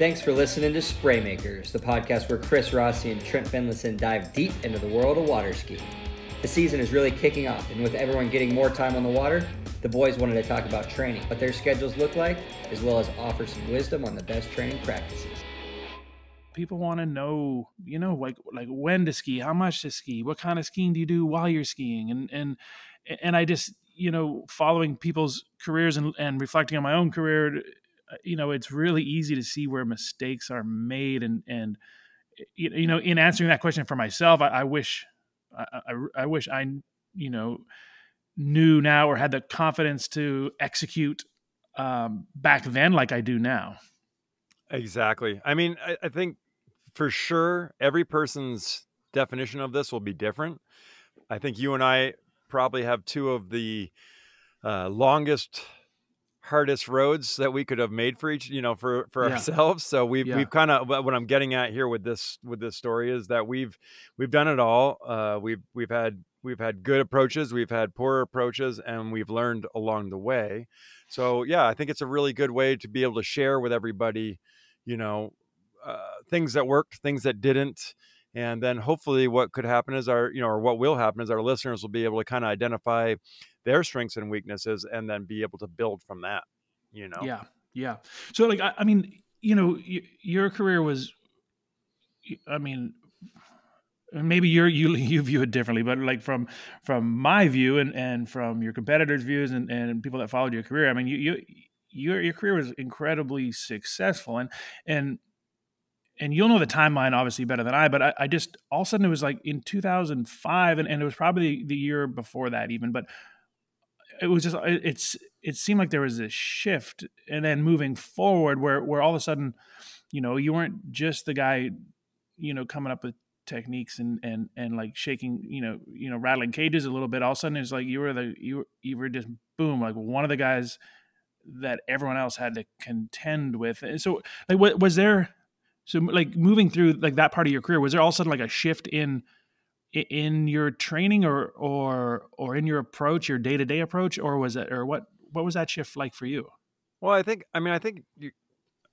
Thanks for listening to Spraymakers, the podcast where Chris Rossi and Trent Finlayson dive deep into the world of water skiing. The season is really kicking off, and with everyone getting more time on the water, the boys wanted to talk about training, what their schedules look like, as well as offer some wisdom on the best training practices. People want to know, you know, like like when to ski, how much to ski, what kind of skiing do you do while you're skiing, and and and I just, you know, following people's careers and, and reflecting on my own career, you know, it's really easy to see where mistakes are made, and and you know, in answering that question for myself, I, I wish, I, I, I wish I, you know, knew now or had the confidence to execute um, back then like I do now. Exactly. I mean, I, I, think for sure every person's definition of this will be different. I think you and I probably have two of the uh, longest hardest roads that we could have made for each you know for for yeah. ourselves so we've yeah. we've kind of what i'm getting at here with this with this story is that we've we've done it all uh we've we've had we've had good approaches we've had poor approaches and we've learned along the way so yeah i think it's a really good way to be able to share with everybody you know uh, things that worked things that didn't and then hopefully what could happen is our you know or what will happen is our listeners will be able to kind of identify their strengths and weaknesses and then be able to build from that you know? Yeah yeah. So like i, I mean you know y- your career was i mean maybe you're you you view it differently but like from from my view and and from your competitors views and and people that followed your career i mean you you your your career was incredibly successful and and and you'll know the timeline obviously better than I, but I, I, just all of a sudden it was like in 2005, and, and it was probably the year before that even, but it was just it's it seemed like there was this shift, and then moving forward where where all of a sudden, you know, you weren't just the guy, you know, coming up with techniques and and and like shaking, you know, you know, rattling cages a little bit. All of a sudden it's like you were the you were, you were just boom like one of the guys that everyone else had to contend with. And so like what was there so like moving through like that part of your career, was there all of a sudden like a shift in in your training or or or in your approach, your day to day approach, or was it or what what was that shift like for you? Well, I think I mean I think you,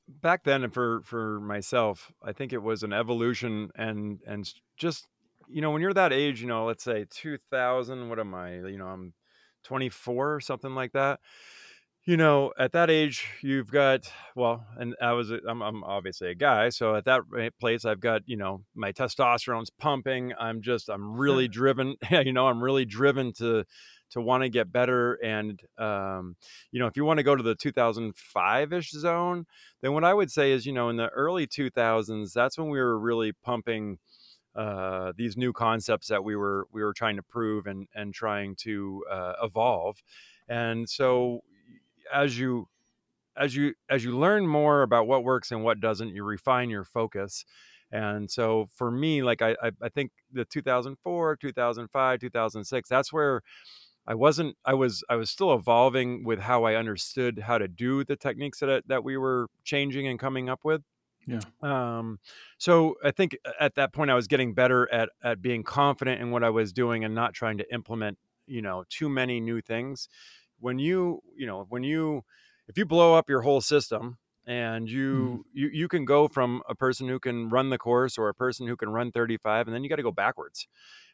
back then for for myself, I think it was an evolution and and just you know when you're that age, you know, let's say 2000, what am I? You know, I'm 24 or something like that you know, at that age, you've got well, and I was I'm, I'm obviously a guy, so at that place, I've got you know my testosterone's pumping. I'm just I'm really driven. you know, I'm really driven to to want to get better. And um, you know, if you want to go to the 2005 ish zone, then what I would say is, you know, in the early 2000s, that's when we were really pumping. Uh, these new concepts that we were we were trying to prove and and trying to uh, evolve, and so as you as you as you learn more about what works and what doesn't you refine your focus. And so for me like i i, think the 2004 2005 2006 that's where i wasn't i was i was still evolving with how i understood how to do the techniques that that we were changing and coming up with. Yeah. Um so i think at that point i was getting better at at being confident in what i was doing and not trying to implement you know too many new things when you you know when you if you blow up your whole system and you mm. you you can go from a person who can run the course or a person who can run 35 and then you got to go backwards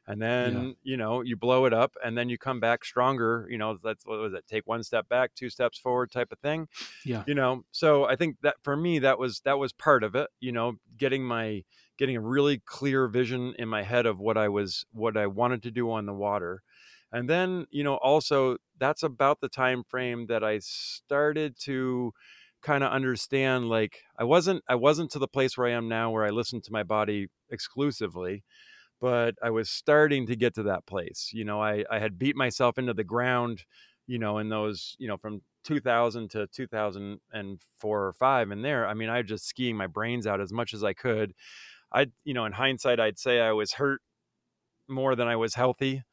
and then yeah. you know you blow it up and then you come back stronger you know that's what was it take one step back two steps forward type of thing yeah you know so i think that for me that was that was part of it you know getting my getting a really clear vision in my head of what i was what i wanted to do on the water and then you know also that's about the time frame that i started to kind of understand like i wasn't i wasn't to the place where i am now where i listen to my body exclusively but i was starting to get to that place you know i i had beat myself into the ground you know in those you know from 2000 to 2004 or 5 and there i mean i was just skiing my brains out as much as i could. I you know in hindsight i'd say i was hurt more than i was healthy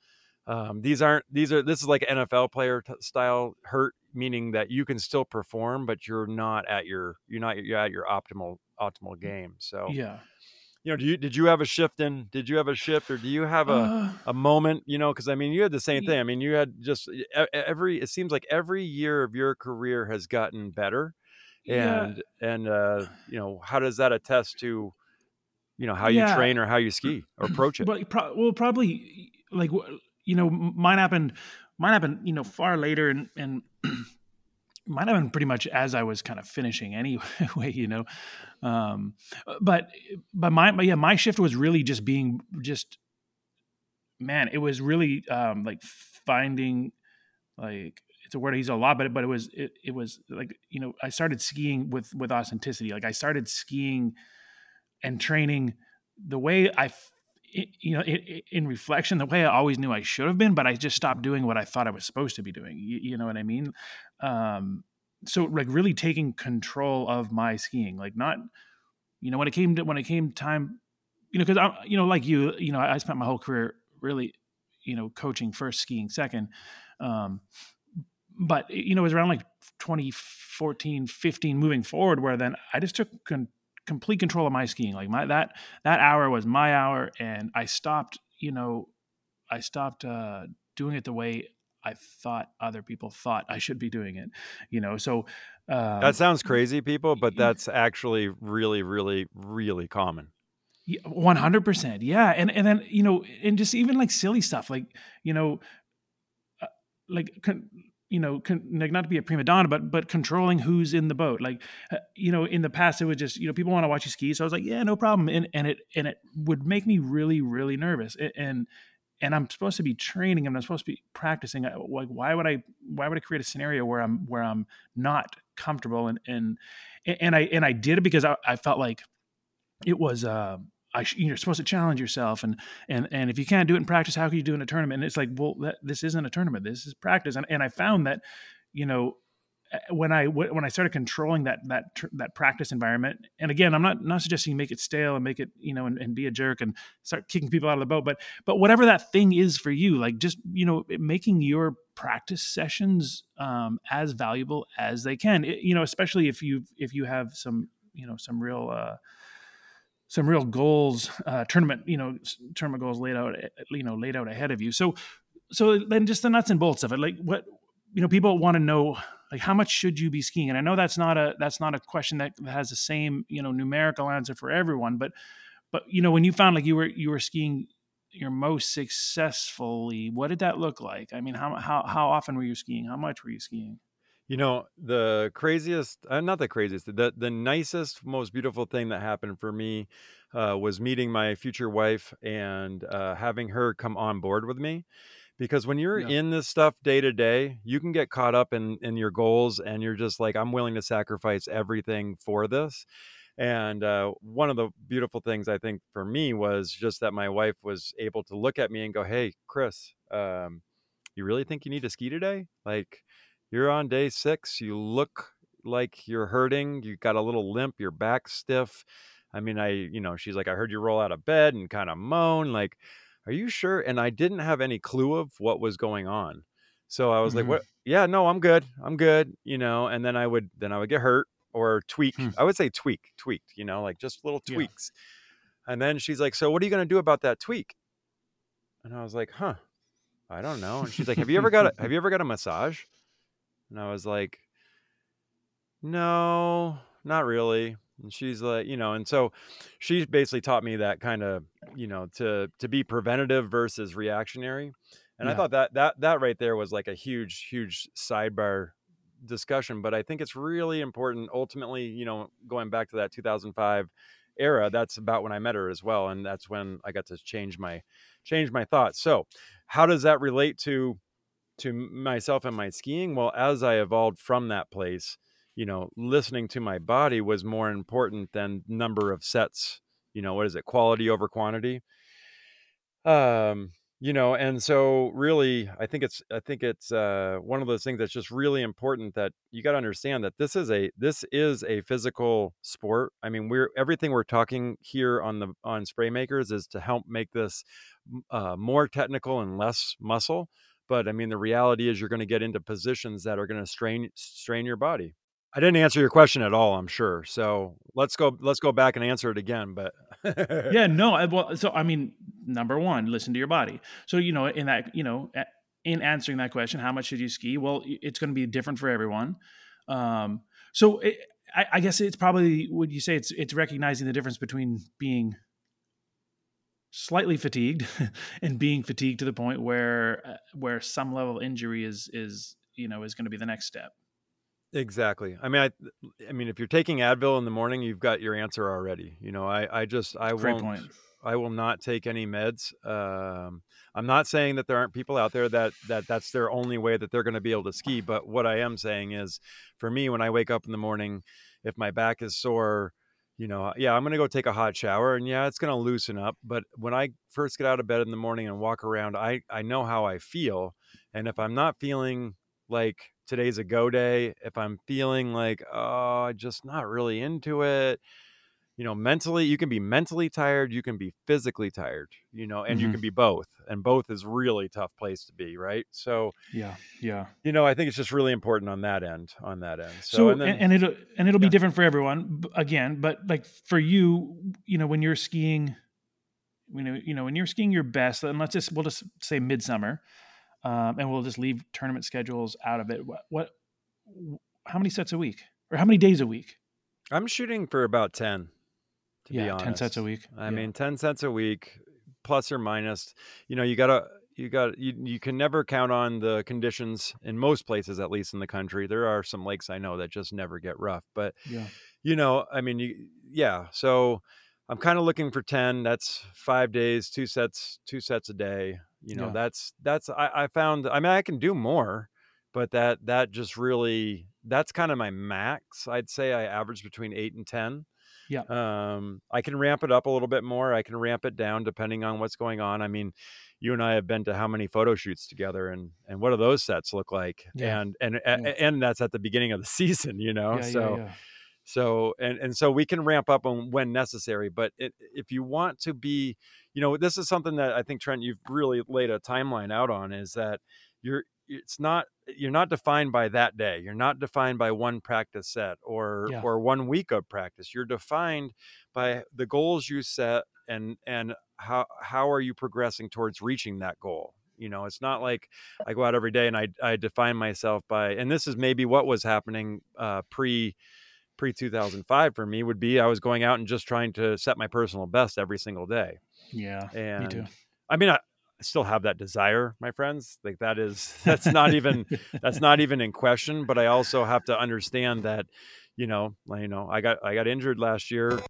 um, these aren't these are this is like NFL player t- style hurt, meaning that you can still perform, but you're not at your you're not you're at your optimal optimal game. So yeah, you know, do you did you have a shift in? Did you have a shift, or do you have a uh, a moment? You know, because I mean, you had the same thing. I mean, you had just every. It seems like every year of your career has gotten better, and yeah. and uh, you know how does that attest to you know how you train or how you ski or approach it? Well, pro- well, probably like you know mine happened mine happened you know far later and and mine been pretty much as I was kind of finishing anyway, you know. Um, but but my but yeah, my shift was really just being just man, it was really um, like finding like it's a word I use a lot, but but it was it, it was like you know I started skiing with with authenticity. Like I started skiing and training the way I you know, in reflection, the way I always knew I should have been, but I just stopped doing what I thought I was supposed to be doing. You, you know what I mean? Um, so like really taking control of my skiing, like not, you know, when it came to when it came time, you know, because I'm, you know, like you, you know, I spent my whole career really, you know, coaching first, skiing second. Um, but you know, it was around like 2014, 15, moving forward, where then I just took con- complete control of my skiing. Like my that that hour was my hour, and I stopped. You know, I stopped uh, doing it the way I thought other people thought I should be doing it. You know, so um, that sounds crazy, people, but that's actually really, really, really common. One hundred percent, yeah. And and then you know, and just even like silly stuff, like you know, uh, like you know, con- like not to be a prima donna, but but controlling who's in the boat. Like, uh, you know, in the past it was just you know people want to watch you ski, so I was like, yeah, no problem, and and it and it would make me really really nervous, and and I'm supposed to be training, I'm not supposed to be practicing. Like, why would I why would I create a scenario where I'm where I'm not comfortable and and and I and I did it because I, I felt like it was. Uh, sh- you're supposed to challenge yourself, and and and if you can't do it in practice, how can you do it in a tournament? And it's like, well, that, this isn't a tournament. This is practice. And and I found that, you know, when I when I started controlling that that that practice environment, and again, I'm not not suggesting you make it stale and make it you know and, and, be a jerk and start kicking people out of the boat, but but whatever that thing is for you, like just you know making your practice sessions um, as valuable as they can, it, you know, especially if you if you have some you know some real uh, some real goals, uh, tournament, you know, tournament goals laid out, eh, you know, laid out ahead of you. So, so then just the nuts and bolts of it, like what, you know, people want to know, like how much should you be skiing? And I know that's not a that's not a question that has the same you know numerical answer for everyone, but but you know when you found like you were you were skiing your most successfully, what did that look like? I mean, how how how often were you skiing? How much were you skiing? You know, the craziest, uh, not the craziest, the the nicest, most beautiful thing that happened for me uh, was meeting my future wife and uh, having her come on board with me. Because when you're Yeah. in this stuff day to day, you can get caught up in in your goals, and you're just like, I'm willing to sacrifice everything for this. And uh, one of the beautiful things I think for me was just that my wife was able to look at me and go, "Hey, Chris, um, you really think you need to ski today? Like." You're on day six. You look like you're hurting. You got a little limp. Your back stiff. I mean, I, you know, she's like, I heard you roll out of bed and kind of moan. Like, are you sure? And I didn't have any clue of what was going on. So I was mm-hmm. like, what? Yeah, no, I'm good. I'm good. You know, and then I would, then I would get hurt or tweak. Hmm. I would say tweak, tweaked, you know, like just little tweaks. Yeah. And then she's like, so what are you going to do about that tweak? And I was like, huh, I don't know. And she's like, have you ever got a, have you ever got a massage? And I was like, no, not really. And she's like, you know, and so she's basically taught me that kind of, you know, to to be preventative versus reactionary. And yeah. I thought that that that right there was like a huge, huge sidebar discussion. But I think it's really important. Ultimately, you know, going back to that 2005 era, that's about when I met her as well, and that's when I got to change my change my thoughts. So, how does that relate to to myself and my skiing well as i evolved from that place you know listening to my body was more important than number of sets you know what is it quality over quantity? Um you know and so really i think it's i think it's uh one of those things that's just really important that you got to understand that this is a this is a physical sport. I mean we're everything we're talking here on the on spray makers is to help make this uh, more technical and less muscle but I mean, the reality is you're going to get into positions that are going to strain strain your body. I didn't answer your question at all, I'm sure. So let's go let's go back and answer it again. But yeah, no. Well, so I mean, number one, listen to your body. So you know, in that you know, in answering that question, how much should you ski? Well, it's going to be different for everyone. Um, so it, I, I guess it's probably would you say it's it's recognizing the difference between being slightly fatigued and being fatigued to the point where uh, where some level of injury is is you know is going to be the next step Exactly. I mean, I, I mean, if you're taking Advil in the morning, you've got your answer already. You know, I, I just, I Great won't, point. I will not take any meds. Um, I'm not saying that there aren't people out there that that that's their only way that they're going to be able to ski. But what I am saying is, for me, when I wake up in the morning, if my back is sore, you know, uh, yeah, I'm going to go take a hot shower, and yeah, it's going to loosen up. But when I first get out of bed in the morning and walk around, I I know how I feel, and if I'm not feeling like today's a go day, if I'm feeling like oh, just not really into it, you know, mentally, you can be mentally tired, you can be physically tired, you know, and you Mhm. can be both. And both is really tough place to be, right? So, yeah yeah you know, I think it's just really important on that end, on that end. So, so, and and, then, it'll and it'll be different for everyone again but like for you you know when you're skiing you know you know when you're skiing your best and let's just we'll just say midsummer um, and we'll just leave tournament schedules out of it what what how many sets a week or how many days a week I'm shooting for about 10, to be yeah honest. 10 sets a week I Yeah. mean, 10 cents a week, plus or minus. You know, you gotta, you got, you, you can never count on the conditions in most places, at least in the country. There are some lakes I know that just never get rough, but yeah you know, I mean, you, yeah. So I'm kind of looking for 10. That's five days, two sets, two sets a day. You know, Yeah. that's, that's, I, I found, I mean, I can do more, but that, that just really, that's kind of my max. I'd say I average between eight and 10. Yeah. Um, I can ramp it up a little bit more. I can ramp it down depending on what's going on. I mean, you and I have been to how many photo shoots together and, and what do those sets look like? Yeah. And, and, Yeah. a- and that's at the beginning of the season, you know? yeah, so, yeah, yeah. so and and so we can ramp up when, when necessary but it, if you want to be you know this is something that i think trent you've really laid a timeline out on is that you're it's not you're not defined by that day you're not defined by one practice set or Yeah. or one week of practice you're defined by the goals you set and and how how are you progressing towards reaching that goal you know it's not like i go out every day and i i define myself by and this is maybe what was happening uh pre pre 2005 for me would be I was going out and just trying to set my personal best every single day. yeah And me too I mean, I, I still have that desire, my friends. Like that is that's not even that's not even in question. But I also have to understand that, you know, like, you know, I got I got injured last year,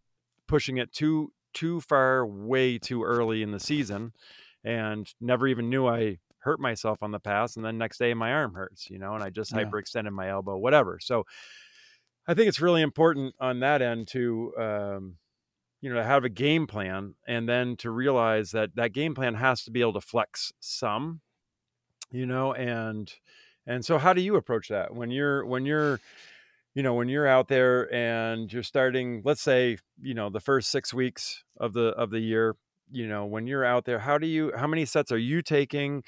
pushing it too too far, way too early in the season, and never even knew I hurt myself on the pass. And then next day my arm hurts, you know, and I just Yeah. hyperextended my elbow, whatever. So I think it's really important on that end to, um, you know, to have a game plan and then to realize that that game plan has to be able to flex some, you know, and and so how do you approach that? When you're when you're you know when you're out there and you're starting let's say you know the first 6 weeks of the of the year you know when you're out there how do you how many sets are you taking?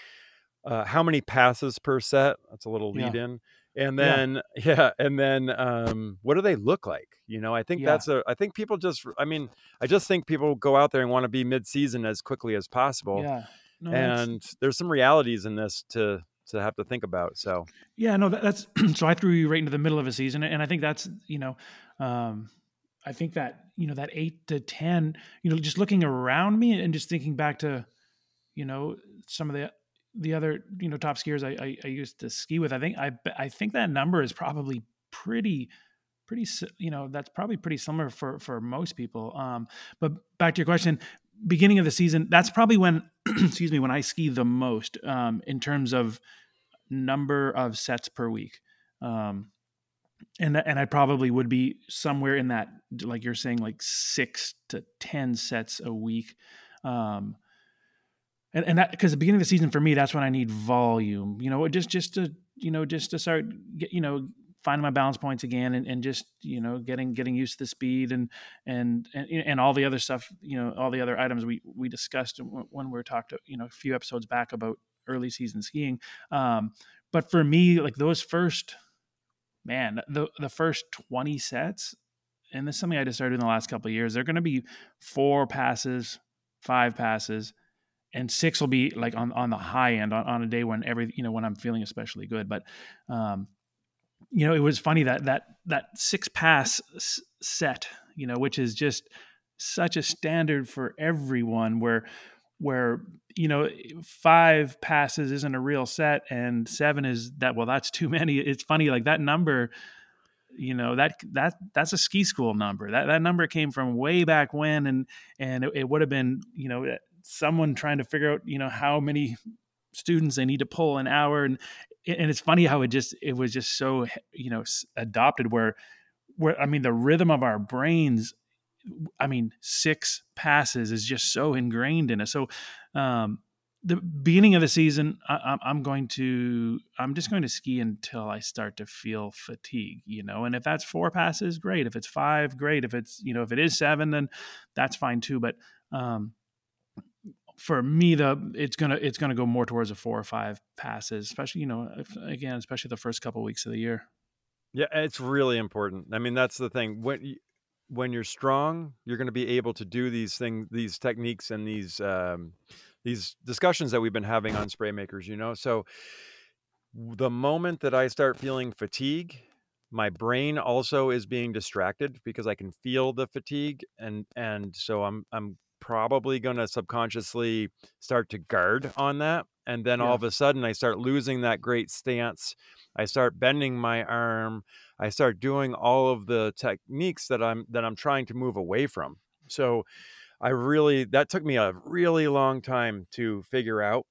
Uh, how many passes per set? That's a little Yeah. lead in and then yeah and then um what do they look like? You know i think Yeah. that's a i think people just i mean i just think people go out there and want to be mid-season as quickly as possible yeah. No, and there's some realities in this to to have to think about so. Yeah, no, that, that's so I threw you right into the middle of a season, and I think that's you know, um, I think that you know that eight to ten, you know, just looking around me and just thinking back to, you know, some of the the other you know top skiers I, I, I used to ski with. I think I I think that number is probably pretty pretty you know that's probably pretty similar for for most people. Um, but back to your question, beginning of the season, that's probably when excuse me when I ski the most um, in terms of number of sets per week. Um, and and I probably would be somewhere in that, like you're saying, like six to ten sets a week. Um, and and that because the beginning of the season for me, that's when I need volume. You know, just just to you know just to start get you know finding my balance points again and, and just you know getting getting used to the speed and and and and all the other stuff you know all the other items we we discussed when we were talked you know a few episodes back about early season skiing um but for me like those first man the the first 20 sets and this is something i just started in the last couple of years they're going to be four passes five passes and six will be like on on the high end on, on a day when every you know when i'm feeling especially good but um you know, it was funny that that that six pass set, you know, which is just such a standard for everyone, where where you know five passes isn't a real set and seven is that well that's too many. It's funny like that number you know that that that's a ski school number. That that number came from way back when and and it, it would have been you know someone trying to figure out you know how many students they need to pull an hour. And and it's funny how it just it was just so you know adopted where where i mean the rhythm of our brains i mean six passes is just so ingrained in us. So um the beginning of the season I, i'm going to i'm just going to ski until i start to feel fatigue you know? And if that's four passes great. If it's five great. If it's you know if it is seven then that's fine too. But um for me the it's gonna it's gonna go more towards a four or five passes especially you know if, again especially the first couple of weeks of the year. Yeah it's really important. I mean that's the thing when you, when you're strong you're going to be able to do these things these techniques and these um, these discussions that we've been having on spray makers you know? So the moment that i start feeling fatigue my brain also is being distracted because i can feel the fatigue and and so i'm i'm probably going to subconsciously start to guard on that and then yeah. all of a sudden i start losing that great stance i start bending my arm i start doing all of the techniques that i'm that i'm trying to move away from so i really that took me a really long time to figure out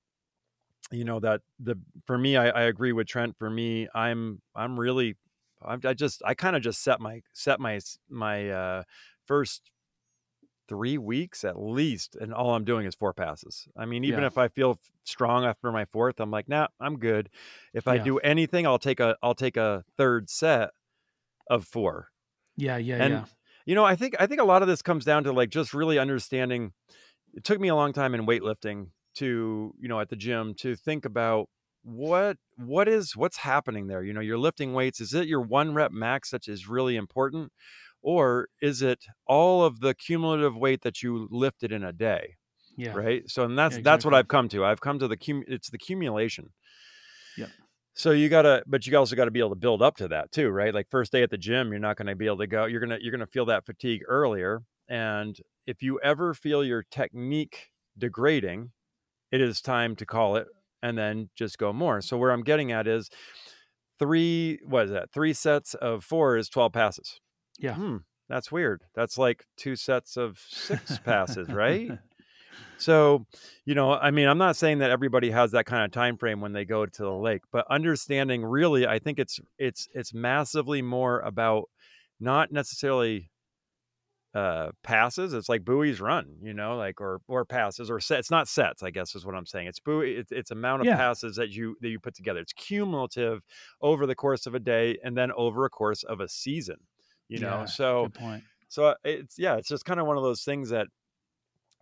you know that the for me i, I agree with trent for me i'm i'm really I'm, I just i kind of just set my set my my uh first three weeks at least, and all I'm doing is four passes. I mean, even yeah. if I feel strong after my fourth, I'm like, nah, I'm good. If I yeah. do anything, I'll take a I'll take a third set of four. Yeah, yeah, and, yeah. You know, I think I think a lot of this comes down to like just really understanding. It took me a long time in weightlifting to you know at the gym to think about what what is what's happening there you know you're lifting weights is it your one rep max that is really important or is it all of the cumulative weight that you lifted in a day yeah. right? So and that's yeah, exactly. that's what i've come to. I've come to the cum it's the accumulation. Yeah so you gotta but you also got to be able to build up to that too right? Like first day at the gym you're not going to be able to go you're gonna you're gonna feel that fatigue earlier and if you ever feel your technique degrading it is time to call it and then just go more. So where i'm getting at is three what is that? Three sets of four is 12 passes yeah. Hmm, that's weird. That's like two sets of six passes, right? So, you know, I mean, I'm not saying that everybody has that kind of time frame when they go to the lake, but understanding really, I think it's it's it's massively more about not necessarily uh passes it's like buoys run you know like or or passes or sets it's not sets i guess is what i'm saying it's buoy it's, it's amount of yeah. passes that you that you put together it's cumulative over the course of a day and then over a course of a season you know yeah, so so uh, it's yeah it's just kind of one of those things that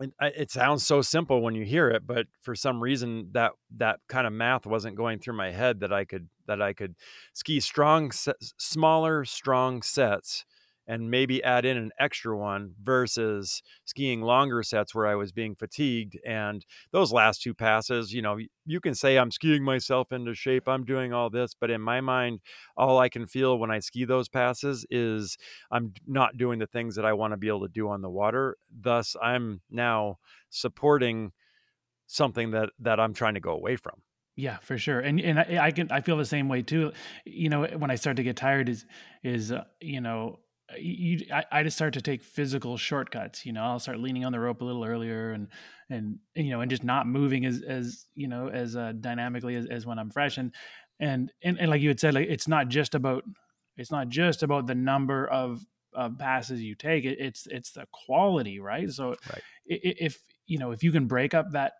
it, it, sounds so simple when you hear it but for some reason that that kind of math wasn't going through my head that i could that i could ski strong smaller strong sets and maybe add in an extra one versus skiing longer sets where I was being fatigued. And those last two passes, you know, you can say I'm skiing myself into shape, I'm doing all this, but in my mind, all I can feel when I ski those passes is I'm not doing the things that I want to be able to do on the water. Thus, I'm now supporting something that that I'm trying to go away from. Yeah, for sure. And and I, I, can I feel the same way too. You know, when I start to get tired is is uh, you know you, I, I just start to take physical shortcuts. You know, I'll start leaning on the rope a little earlier, and and you know, and just not moving as as you know as uh, dynamically as, as when I'm fresh. And, and and and like you had said, like it's not just about it's not just about the number of of passes you take. It, it's it's the quality, right? So right. if you know if you can break up that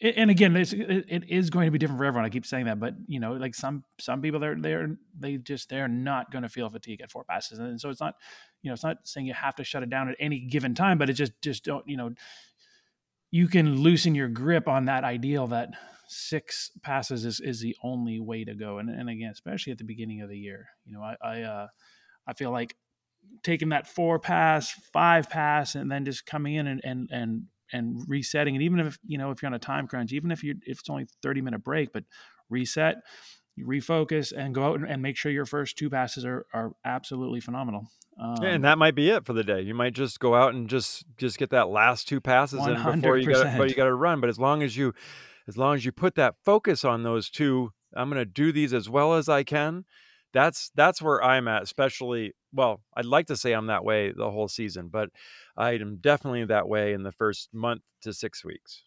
and again it's, it is going to be different for everyone. I keep saying that but you know like some some people they're they're they just they're not going to feel fatigue at four passes. And so it's not you know it's not saying you have to shut it down at any given time but it just just don't you know you can loosen your grip on that ideal that six passes is, is the only way to go. And, and again especially at the beginning of the year you know i i uh i feel like taking that four pass five pass and then just coming in and and and and resetting and even if you know if you're on a time crunch even if you if it's only 30 minute break but reset you refocus and go out and, and make sure your first two passes are, are absolutely phenomenal. Um, and that might be it for the day. You might just go out and just just get that last two passes 100%. in before you got but you got to run. But as long as you as long as you put that focus on those two, I'm going to do these as well as I can. That's that's where I'm at. Especially, well, I'd like to say I'm that way the whole season, but I am definitely that way in the first month to six weeks.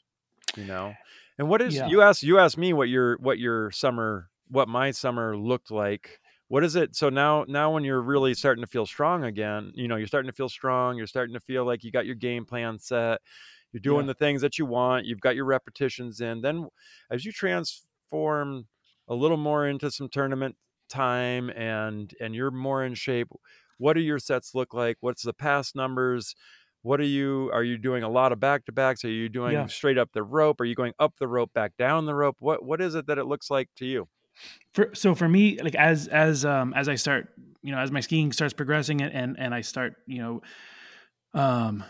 You know, and what is yeah. you asked you asked me what your what your summer what my summer looked like what is it so now now when you're really starting to feel strong again you know you're starting to feel strong you're starting to feel like you got your game plan set you're doing yeah. the things that you want you've got your repetitions in then as you transform a little more into some tournament time and and you're more in shape what do your sets look like? What's the past numbers? What are you are you doing a lot of back to backs are you doing yeah. straight up the rope? Are you going up the rope back down the rope? What what is it that it looks like to you? For so for me like as as um as i start you know as my skiing starts progressing and and, and i start you know um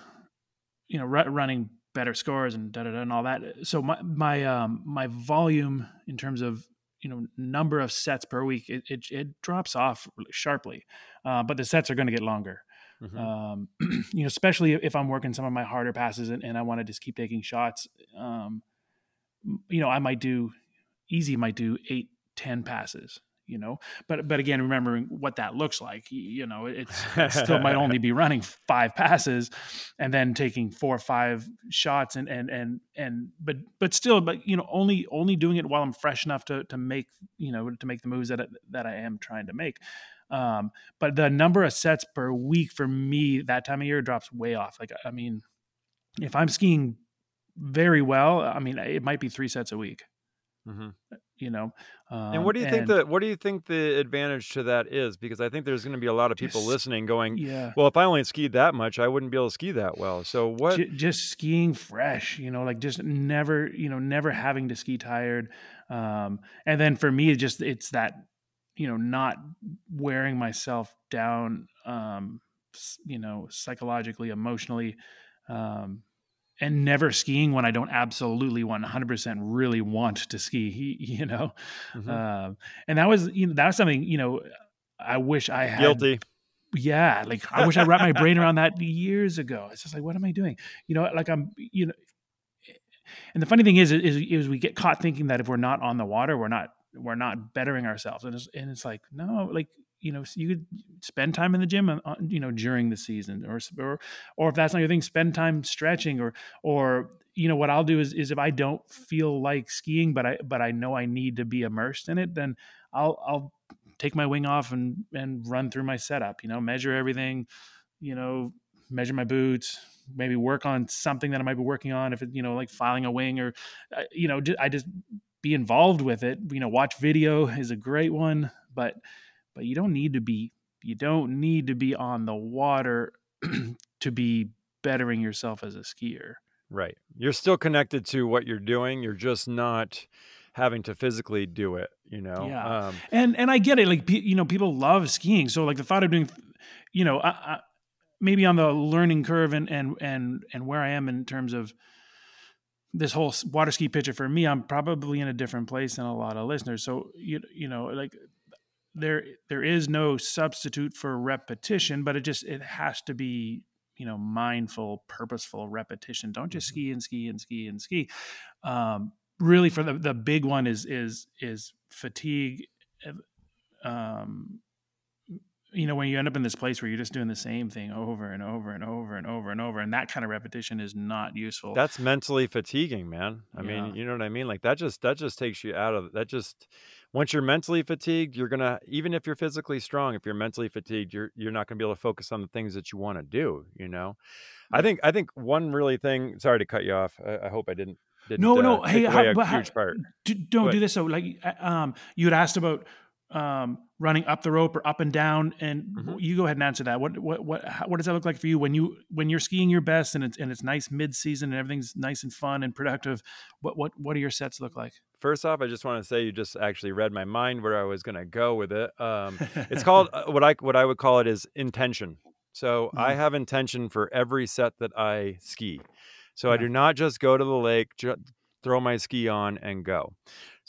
you know r- running better scores and da, da, da and all that so my my um my volume in terms of you know number of sets per week it it, it drops off sharply uh, but the sets are going to get longer mm-hmm. um, you know especially if i'm working some of my harder passes and, and i want to just keep taking shots um, you know i might do easy might do eight 10 passes you know but but again remembering what that looks like you know it's it still might only be running five passes and then taking four or five shots and and and and but but still but you know only only doing it while i'm fresh enough to to make you know to make the moves that that i am trying to make. Um but the number of sets per week for me that time of year drops way off. Like i mean if i'm skiing very well i mean it might be three sets a week. Mm-hmm you know. Um, and what do you and, think that what do you think the advantage to that is? Because I think there's going to be a lot of people just, listening going, yeah. well, if I only skied that much, I wouldn't be able to ski that well. So what? J- just skiing fresh, you know, like just never, you know, never having to ski tired. Um, and then for me, just it's that, you know, not wearing myself down, um, you know, psychologically, emotionally. Um, and never skiing when I don't absolutely 100% really want to ski, you know? Mm-hmm. Uh, and that was, you know, that was something, you know, I wish I had. Guilty. Yeah. Like I wish I wrapped my brain around that years ago. It's just like, what am I doing? You know, like I'm, you know, and the funny thing is, is, is we get caught thinking that if we're not on the water, we're not, we're not bettering ourselves. And it's, and it's like, no, like you know you could spend time in the gym uh, you know during the season or or or if that's not your thing spend time stretching or or you know what I'll do is is if I don't feel like skiing but I but I know I need to be immersed in it then I'll I'll take my wing off and and run through my setup you know measure everything you know measure my boots maybe work on something that I might be working on if it you know like filing a wing or uh, you know I just be involved with it you know watch video is a great one but but you don't need to be you don't need to be on the water to be bettering yourself as a skier. Right. You're still connected to what you're doing. You're just not having to physically do it, you know? Yeah. Um, and, and I get it. Like, you know, people love skiing. So like the thought of doing, you know, I, I, maybe on the learning curve and, and, and, and where I am in terms of this whole water ski picture for me, I'm probably in a different place than a lot of listeners. So, you, you know, like there there is no substitute for repetition but it just it has to be you know mindful purposeful repetition. Don't just mm-hmm. ski and ski and ski and ski. Um, really for the the big one is is is fatigue um, you know when you end up in this place where you're just doing the same thing over and over and over and over and over and that kind of repetition is not useful. That's mentally fatiguing man. I yeah. mean you know what i mean? Like that just that just takes you out of that just once you're mentally fatigued, you're gonna even if you're physically strong, if you're mentally fatigued, you're you're not gonna be able to focus on the things that you want to do. You know, I think I think one really thing. Sorry to cut you off. I, I hope I didn't. didn't no, uh, no. Hey, how, a huge how, part. Do, don't but, do this. So, like, uh, um, you had asked about um, running up the rope or up and down, and mm-hmm. you go ahead and answer that. What what what how, what does that look like for you when you when you're skiing your best and it's and it's nice mid season and everything's nice and fun and productive? What what what do your sets look like? First off, I just want to say you just actually read my mind where I was going to go with it. Um, it's called uh, what I what I would call it is intention. So mm-hmm. I have intention for every set that I ski. So yeah. I do not just go to the lake, ju- throw my ski on, and go.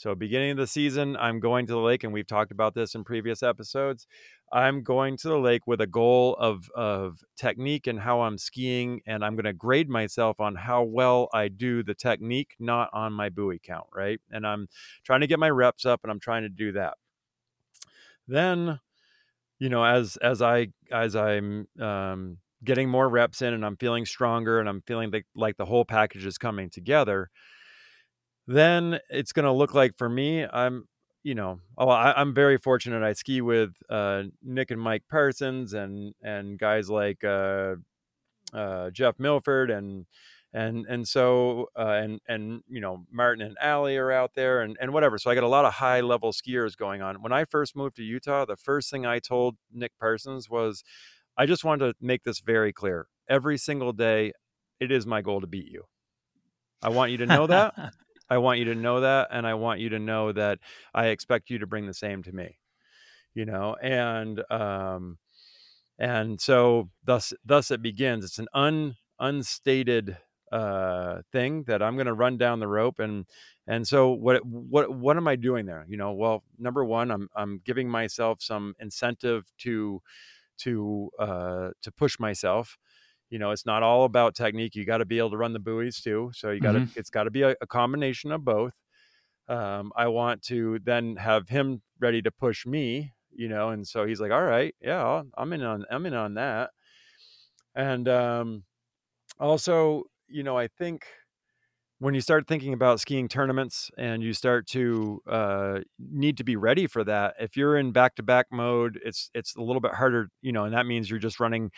So, beginning of the season, I'm going to the lake, and we've talked about this in previous episodes. I'm going to the lake with a goal of of technique and how I'm skiing, and I'm going to grade myself on how well I do the technique, not on my buoy count, right? And I'm trying to get my reps up, and I'm trying to do that. Then, you know, as as I as I'm um, getting more reps in, and I'm feeling stronger, and I'm feeling like like the whole package is coming together, then it's going to look like for me, I'm you know, oh, I, am very fortunate. I ski with uh, Nick and Mike Parsons and and guys like uh, uh, Jeff Milford and and and so uh, and and you know Martin and Allie are out there and and whatever. So I got a lot of high level skiers going on. When I first moved to Utah, the first thing I told Nick Parsons was, I just wanted to make this very clear. Every single day, it is my goal to beat you. I want you to know that. I want you to know that, and I want you to know that I expect you to bring the same to me. You know, and um, and so thus thus it begins. It's an un unstated uh thing that I'm going to run down the rope and and so what what what am I doing there? You know, well, number one, I'm I'm giving myself some incentive to to uh to push myself you know it's not all about technique you got to be able to run the buoys too so you got to mm-hmm. it's got to be a, a, combination of both um, i want to then have him ready to push me you know and so he's like all right yeah i'm in on i'm in on that and um, also you know i think when you start thinking about skiing tournaments and you start to uh, need to be ready for that if you're in back-to-back mode it's it's a little bit harder you know and that means you're just running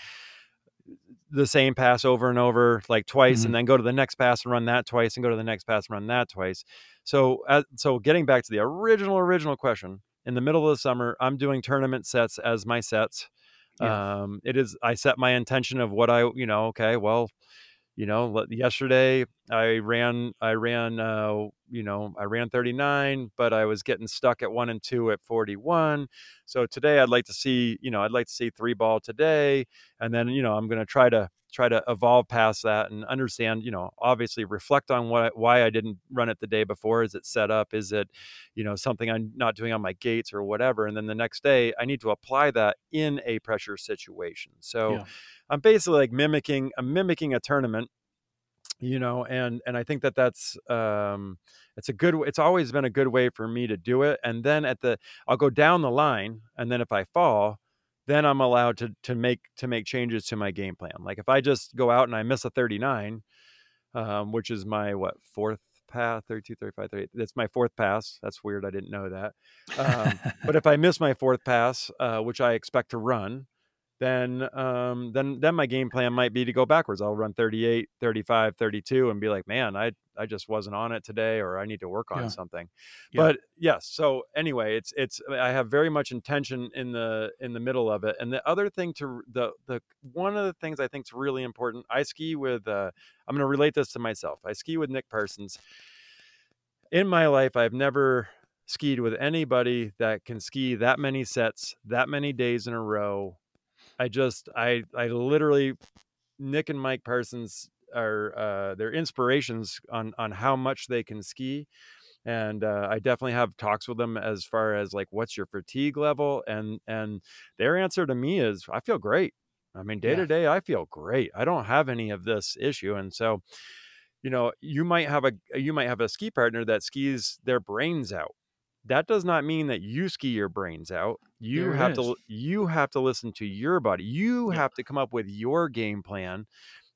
the same pass over and over like twice mm-hmm. and then go to the next pass and run that twice and go to the next pass and run that twice so uh, so getting back to the original original question in the middle of the summer i'm doing tournament sets as my sets yeah. um it is i set my intention of what i you know okay well you know yesterday i ran i ran uh you know i ran 39 but i was getting stuck at one and two at 41 so today i'd like to see you know i'd like to see three ball today and then you know i'm going to try to try to evolve past that and understand you know obviously reflect on what why i didn't run it the day before. Is it set up? Is it you know something i'm not doing on my gates or whatever? And then the next day i need to apply that in a pressure situation. So yeah. I'm basically like mimicking i'm mimicking a tournament you know and and i think that that's um it's a good it's always been a good way for me to do it and then at the i'll go down the line and then if i fall then I'm allowed to to make to make changes to my game plan. Like if I just go out and I miss a 39, um, which is my what fourth pass 32 35 38 that's my fourth pass that's weird i didn't know that um, but if i miss my fourth pass uh, which i expect to run then um, then then my game plan might be to go backwards. I'll run 38, 35, 32 and be like, "Man, I I just wasn't on it today or I need to work on yeah. something." Yeah. But yes, so anyway, it's it's I have very much intention in the in the middle of it. And the other thing to the the one of the things I think is really important, I ski with uh, I'm going to relate this to myself. I ski with Nick Parsons. In my life, I've never skied with anybody that can ski that many sets, that many days in a row I just I I literally Nick and Mike Parsons are uh, they're inspirations on on how much they can ski and uh, I definitely have talks with them as far as like what's your fatigue level and and their answer to me is I feel great. I mean day to day I feel great. I don't have any of this issue and so you know you might have a you might have a ski partner that skis their brains out that does not mean that you ski your brains out. You there have to you have to listen to your body. You yeah. have to come up with your game plan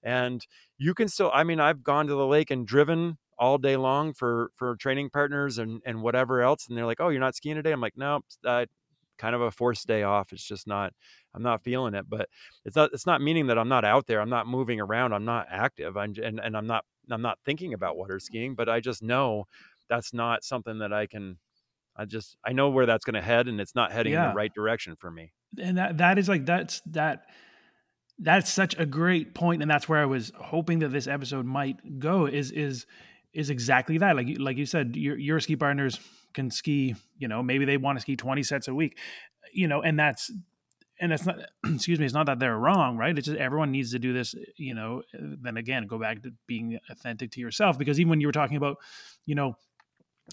and you can still i mean i've gone to the lake and driven all day long for for training partners and and whatever else and they're like oh you're not skiing today? I'm like no nope, kind of a forced day off. It's just not i'm not feeling it. But it's not it's not meaning that i'm not out there. I'm not moving around. I'm not active. I'm, and, and i'm not i'm not thinking about water skiing but i just know that's not something that i can I just I know where that's going to head, and it's not heading yeah. in the right direction for me. And that that is like that's that that's such a great point, and that's where I was hoping that this episode might go. Is is is exactly that. Like like you said, your your ski partners can ski. You know, maybe they want to ski twenty sets a week. You know, and that's and it's not excuse me it's not that they're wrong right it's just everyone needs to do this you know then again go back to being authentic to yourself because even when you were talking about you know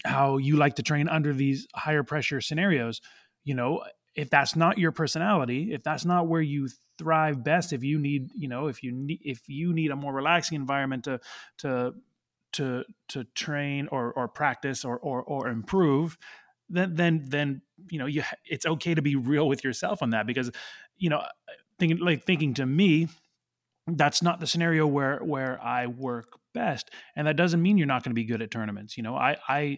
how you like to train under these higher pressure scenarios. You know, if that's not your personality, if that's not where you thrive best, if you need, you know, if you need if you need a more relaxing environment to to to to train or or practice or or or improve, then then then you know you it's okay to be real with yourself on that because you know thinking like thinking to me that's not the scenario where where I work best and that doesn't mean you're not going to be good at tournaments you know I I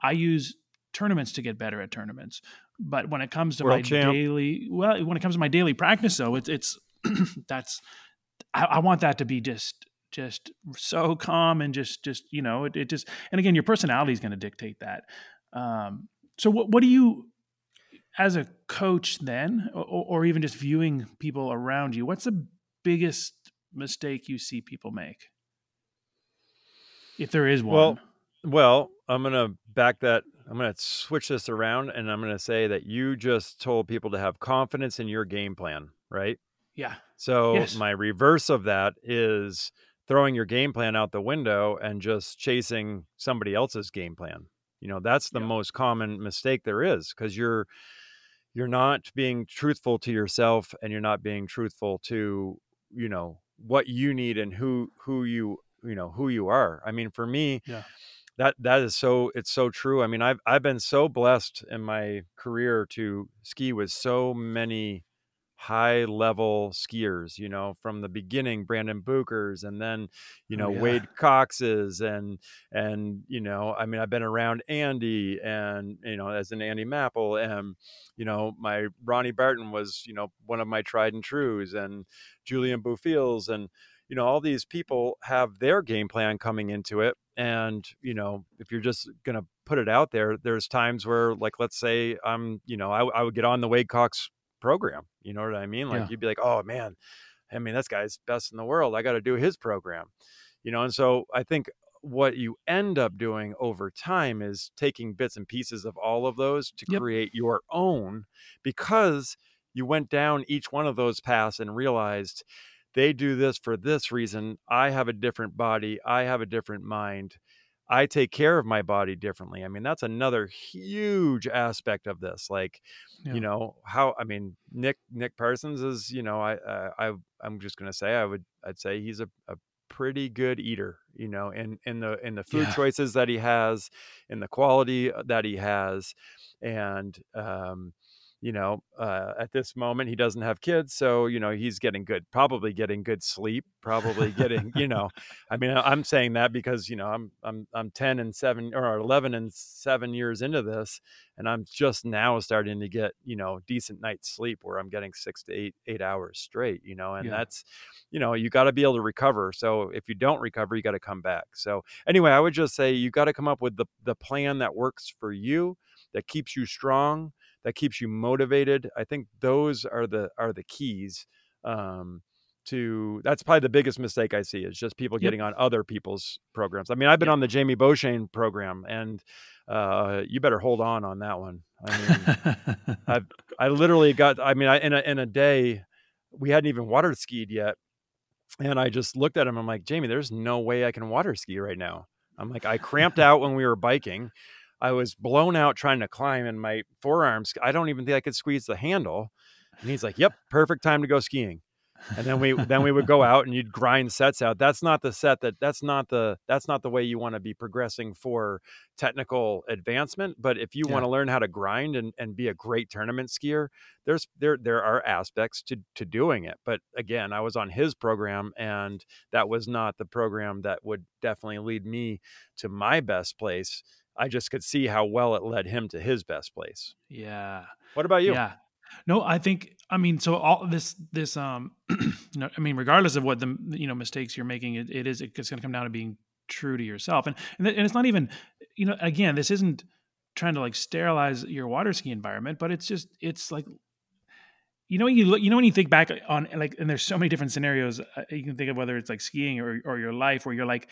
I use tournaments to get better at tournaments but when it comes to World my champ. daily well when it comes to my daily practice though it's it's that's I, I want that to be just just so calm and just just you know it, it just and again your personality is going to dictate that um so what what do you as a coach then or, or even just viewing people around you what's the biggest mistake you see people make? If there is one. Well well i'm going to back that i'm going to switch this around and i'm going to say that you just told people to have confidence in your game plan right? Yeah. So yes. my reverse of that is throwing your game plan out the window and just chasing somebody else's game plan. You know that's the yeah. most common mistake there is because you're you're not being truthful to yourself and you're not being truthful to you know what you need and who who you you know who you are. I mean for me yeah. that that is so it's so true. I mean i've i've been so blessed in my career to ski with so many high level skiers, you know, from the beginning, Brandon Buchers and then, you oh, know, oh, yeah. Wade Cox's and, and, you know, I mean, I've been around Andy and, you know, as an Andy Mapple and, you know, my Ronnie Barton was, you know, one of my tried and trues and Julian Bouffields and, you know, all these people have their game plan coming into it. And, you know, if you're just going to put it out there, there's times where, like, let's say I'm, you know, I, I would get on the Wade Cox program. You know what I mean? Like yeah. you'd be like, oh man, I mean, this guy's best in the world. I got to do his program. You know, and so I think what you end up doing over time is taking bits and pieces of all of those to yep. create your own because you went down each one of those paths and realized they do this for this reason. I have a different body. I have a different mind. I take care of my body differently. I mean, that's another huge aspect of this. Like, yeah. you know, how I mean, Nick Nick Parsons is, you know, I uh, I I'm just gonna say I would I'd say he's a, a pretty good eater. You know, in in the in the food yeah. choices that he has, in the quality uh, that he has, and um, you know, uh, at this moment he doesn't have kids, so you know he's getting good, probably getting good sleep, probably getting, you know, I mean, I'm saying that because you know I'm I'm I'm ten and seven or eleven and seven years into this, and I'm just now starting to get you know decent night's sleep where I'm getting six to eight eight hours straight, you know, and yeah. that's, you know, you got to be able to recover. So if you don't recover, you got to come back. So anyway, I would just say you got to come up with the the plan that works for you, that keeps you strong that keeps you motivated. I think those are the are the keys um, to. That's probably the biggest mistake I see is just people getting on other people's programs. I mean, I've been yep. on the Jamie Beauchesne program, and uh, you better hold on on that one. I mean, I I literally got. I mean, I in a in a day, we hadn't even water skied yet, and I just looked at him. I'm like, Jamie, there's no way I can water ski right now. I'm like, I cramped out when we were biking. I was blown out trying to climb, and my forearms, I don't even think I could squeeze the handle. And he's like, "Yep, perfect time to go skiing." and then we then we would go out and you'd grind sets out that's not the set that that's not the that's not the way you want to be progressing for technical advancement but if you yeah. want to learn how to grind and, and be a great tournament skier there's there there are aspects to to doing it but again i was on his program and that was not the program that would definitely lead me to my best place I just could see how well it led him to his best place. Yeah. What about you? Yeah. No, I think I mean so all this this um you know I mean regardless of what the you know mistakes you're making it, it is it's going to come down to being true to yourself and and, and it's not even you know again this isn't trying to like sterilize your water ski environment but it's just it's like you know you look you know when you think back on like and there's so many different scenarios uh, you can think of whether it's like skiing or or your life where you're like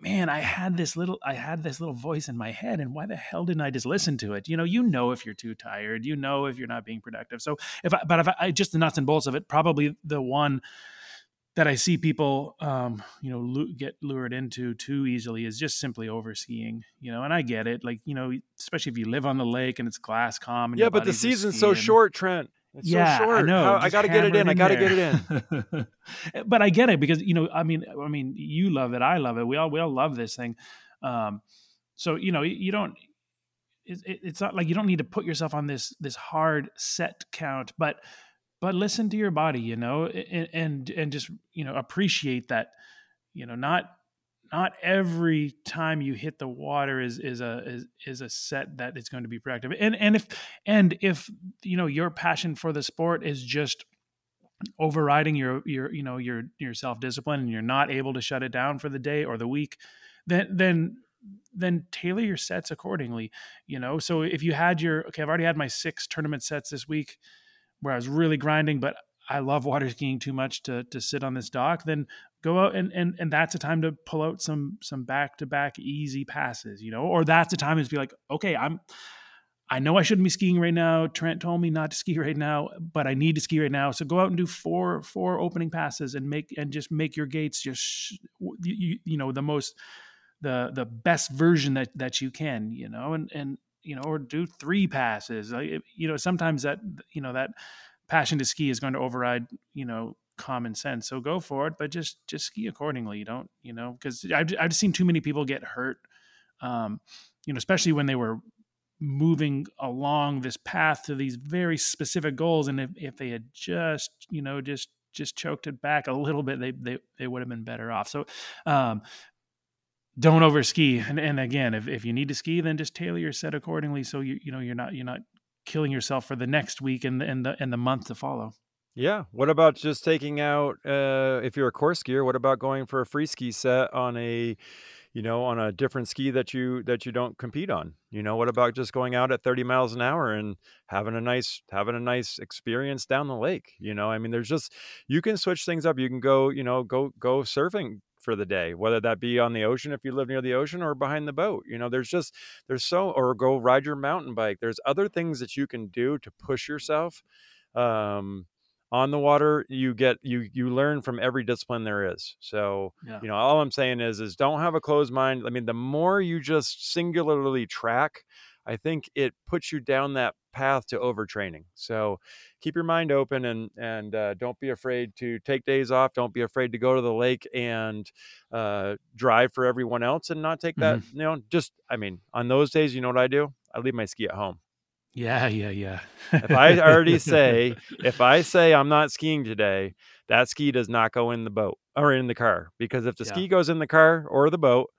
man, I had this little I had this little voice in my head and why the hell didn't I just listen to it? You know, you know if you're too tired, you know if you're not being productive. So if I but if I, just the nuts and bolts of it, probably the one that I see people, um, you know, get lured into too easily is just simply over skiing, you know, and I get it. Like, you know, especially if you live on the lake and it's glass calm. yeah, but the season's so short, Trent. It's yeah, so short. I know. How, I got to get it in. I got to get it in. but I get it because you know, I mean, I mean, you love it. I love it. We all we all love this thing. Um, so you know, you don't. It, it, it's not like you don't need to put yourself on this this hard set count, but but listen to your body, you know, and and, and just you know appreciate that. You know, not not every time you hit the water is is a is, is a set that is going to be productive. And and if and if you know your passion for the sport is just overriding your your you know your your self discipline and you're not able to shut it down for the day or the week then then then tailor your sets accordingly you know? So if you had your okay i've already had my six tournament sets this week where i was really grinding but I love water skiing too much to to sit on this dock, then go out and and and that's a time to pull out some some back to back easy passes, you know, or that's a time to be like, okay, I'm I know I shouldn't be skiing right now. Trent told me not to ski right now, but I need to ski right now. So go out and do four four opening passes and make and just make your gates just you, you know the most the the best version that that you can, you know, and and you know, or do three passes. Like, you know, sometimes that you know that passion to ski is going to override you know common sense so go for it but just just ski accordingly you don't you know because I've, I've seen too many people get hurt um you know especially when they were moving along this path to these very specific goals and if, if they had just you know just just choked it back a little bit they they, they would have been better off so um don't over ski and, and again if, if you need to ski then just tailor your set accordingly so you you know you're not you're not killing yourself for the next week and and the and the month to follow. Yeah. What about just taking out uh if you're a course skier, what about going for a free ski set on a you know, on a different ski that you that you don't compete on. You know, what about just going out at 30 miles an hour and having a nice having a nice experience down the lake, you know? I mean, there's just you can switch things up. You can go, you know, go go surfing for the day, whether that be on the ocean if you live near the ocean or behind the boat. You know, there's just there's so or go ride your mountain bike. There's other things that you can do to push yourself. Um, on the water you get you you learn from every discipline there is. So yeah. you know all i'm saying is is don't have a closed mind. I mean the more you just singularly track i think it puts you down that path to overtraining. So keep your mind open and and uh, don't be afraid to take days off. Don't be afraid to go to the lake and uh, drive for everyone else and not take that mm-hmm. you know just i mean on those days you know what i do? I leave my ski at home yeah, yeah, yeah. if I already say, if I say I'm not skiing today, that ski does not go in the boat or in the car because if the yeah. ski goes in the car or the boat,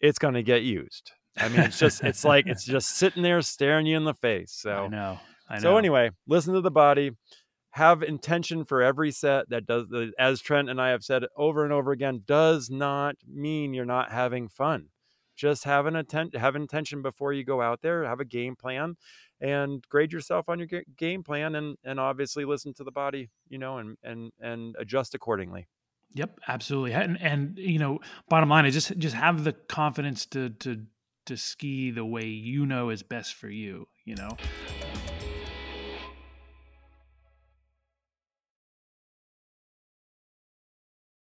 it's going to get used. I mean, it's just, it's like, it's just sitting there staring you in the face. So, I know. I know. So, anyway, listen to the body, have intention for every set that does, as Trent and I have said over and over again, does not mean you're not having fun. Just have an intent, have intention before you go out there, have a game plan and grade yourself on your game plan and and obviously listen to the body you know and and and adjust accordingly. Yep absolutely and and you know bottom line is just just have the confidence to to to ski the way you know is best for you you know